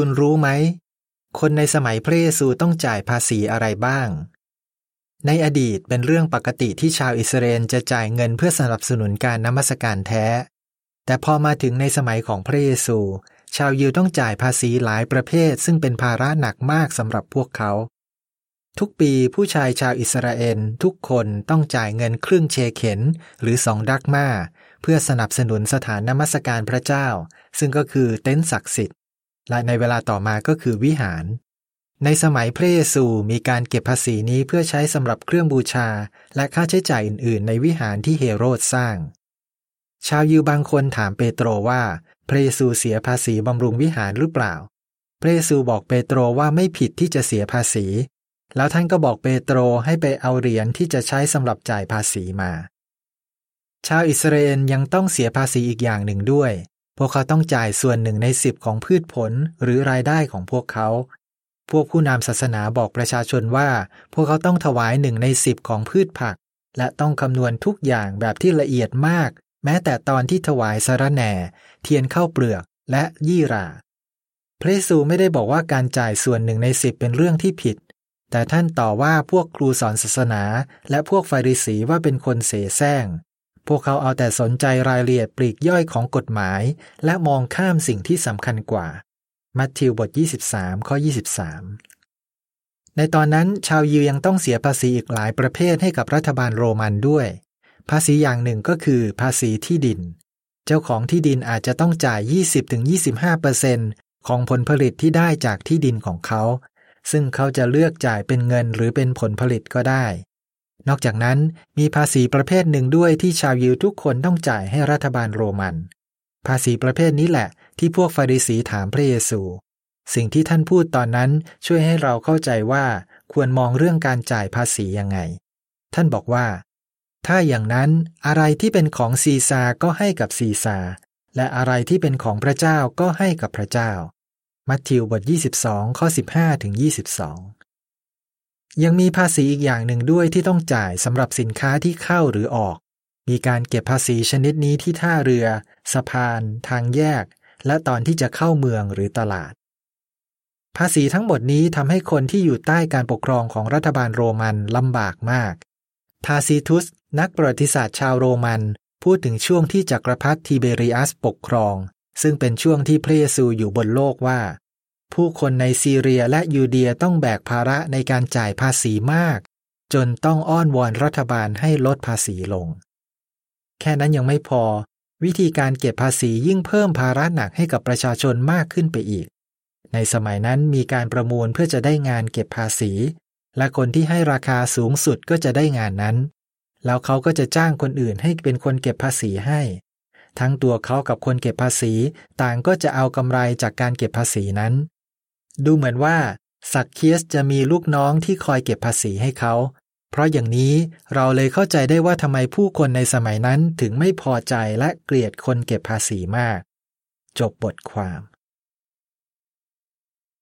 คุณรู้ไหม คนในสมัยพระเยซูต้องจ่ายภาษีอะไรบ้าง ในอดีตเป็นเรื่องปกติที่ชาวอิสราเอลจะจ่ายเงินเพื่อสนับสนุนการนมัสการแท้ แต่พอมาถึงในสมัยของพระเยซู ชาวยิวต้องจ่ายภาษีหลายประเภท ซึ่งเป็นภาระหนักมากสำหรับพวกเขา ทุกปีผู้ชายชาวอิสราเอลทุกคนต้องจ่ายเงินครึ่งเชเข็นหรือสองดักมาเพื่อสนับสนุนสถานนมัสการพระเจ้า ซึ่งก็คือเต็นท์ศักดิ์สิทธิ์ และในเวลาต่อมาก็คือวิหาร ในสมัยพระเยซูมีการเก็บภาษีนี้เพื่อใช้สำหรับเครื่องบูชา และค่าใช้จ่ายอื่น ๆ ในวิหารที่เฮโรดสร้าง ชาวยิวบางคนถามเปโตรว่า พระเยซูเสียภาษีบำรุงวิหารหรือเปล่า พระเยซูบอกเปโตรว่าไม่ผิดที่จะเสียภาษี แล้วท่านก็บอกเปโตรให้ไปเอาเหรียญที่จะใช้สำหรับจ่ายภาษีมา ชาวอิสราเอลยังต้องเสียภาษีอีกอย่างหนึ่งด้วย พวกเขาต้องจ่ายส่วนหนึ่งในสิบของพืชผลหรือรายได้ของพวกเขา พวกผู้นำศาสนาบอกประชาชนว่า พวกเขาต้องถวายหนึ่งในสิบของพืชผัก และต้องคำนวณทุกอย่างแบบที่ละเอียดมาก แม้แต่ตอนที่ถวายสารแหน่ เทียนข้าวเปลือกและยี่ราพระเยซูไม่ได้บอกว่าการจ่ายส่วนหนึ่งในสิบเป็นเรื่องที่ผิด แต่ท่านต่อว่าพวกครูสอนศาสนา และพวกฟาริสีว่าเป็นคนเสแสร้ง พวกเขาเอาแต่สนใจรายละเอียดปลีกย่อยของกฎหมาย และมองข้ามสิ่งที่สำคัญกว่า มัทธิวบท 23 ข้อ 23 ในตอนนั้นชาวยิวยังต้องเสียภาษีอีกหลายประเภทให้กับรัฐบาลโรมันด้วย ภาษีอย่างหนึ่งก็คือภาษีที่ดิน เจ้าของที่ดินอาจจะต้องจ่าย 20-25%ของผลผลิตที่ได้จากที่ดินของเขา ซึ่งเขาจะเลือกจ่ายเป็นเงินหรือเป็นผลผลิตก็ได้ นอกจากนั้นมีภาษีประเภทหนึ่งด้วยที่ชาวยิวทุกคนต้องจ่ายให้รัฐบาลโรมัน ภาษีประเภทนี้แหละที่พวกฟาริสีถามพระเยซู สิ่งที่ท่านพูดตอนนั้นช่วยให้เราเข้าใจว่าควรมองเรื่องการจ่ายภาษียังไง ท่านบอกว่า ถ้าอย่างนั้นอะไรที่เป็นของซีซาก็ให้กับซีซาและอะไรที่เป็นของพระเจ้าก็ให้กับพระเจ้า มัทธิวบท 22 ข้อ 15ถึง22 ยังมีภาษีอีกอย่างหนึ่งด้วยที่ต้องจ่ายสำหรับสินค้าที่เข้าหรือออก มีการเก็บภาษีชนิดนี้ที่ท่าเรือ สะพาน ทางแยก และตอนที่จะเข้าเมืองหรือตลาด ภาษีทั้งหมดนี้ทำให้คนที่อยู่ใต้การปกครองของรัฐบาลโรมันลำบากมาก ทาซิทุส นักประวัติศาสตร์ชาวโรมัน พูดถึงช่วงที่จักรพรรดิทิเบริอัสปกครอง ซึ่งเป็นช่วงที่พระเยซูอยู่บนโลกว่า ผู้คนในซีเรียและยูเดียต้องแบกภาระในการจ่ายภาษีมาก จนต้องอ้อนวอนรัฐบาลให้ลดภาษีลง แค่นั้นยังไม่พอ วิธีการเก็บภาษียิ่งเพิ่มภาระหนักให้กับประชาชนมากขึ้นไปอีก ในสมัยนั้นมีการประมูลเพื่อจะได้งานเก็บภาษี และคนที่ให้ราคาสูงสุดก็จะได้งานนั้น แล้วเขาก็จะจ้างคนอื่นให้เป็นคนเก็บภาษีให้ ทั้งตัวเขากับคนเก็บภาษีต่างก็จะเอากำไรจากการเก็บภาษีนั้น ดูเหมือนว่าสักเคียสจะมีลูกน้องที่คอยเก็บภาษีให้เขา เพราะอย่างนี้เราเลยเข้าใจได้ว่าทำไมผู้คนในสมัยนั้นถึงไม่พอใจและเกลียดคนเก็บภาษีมาก จบบทความ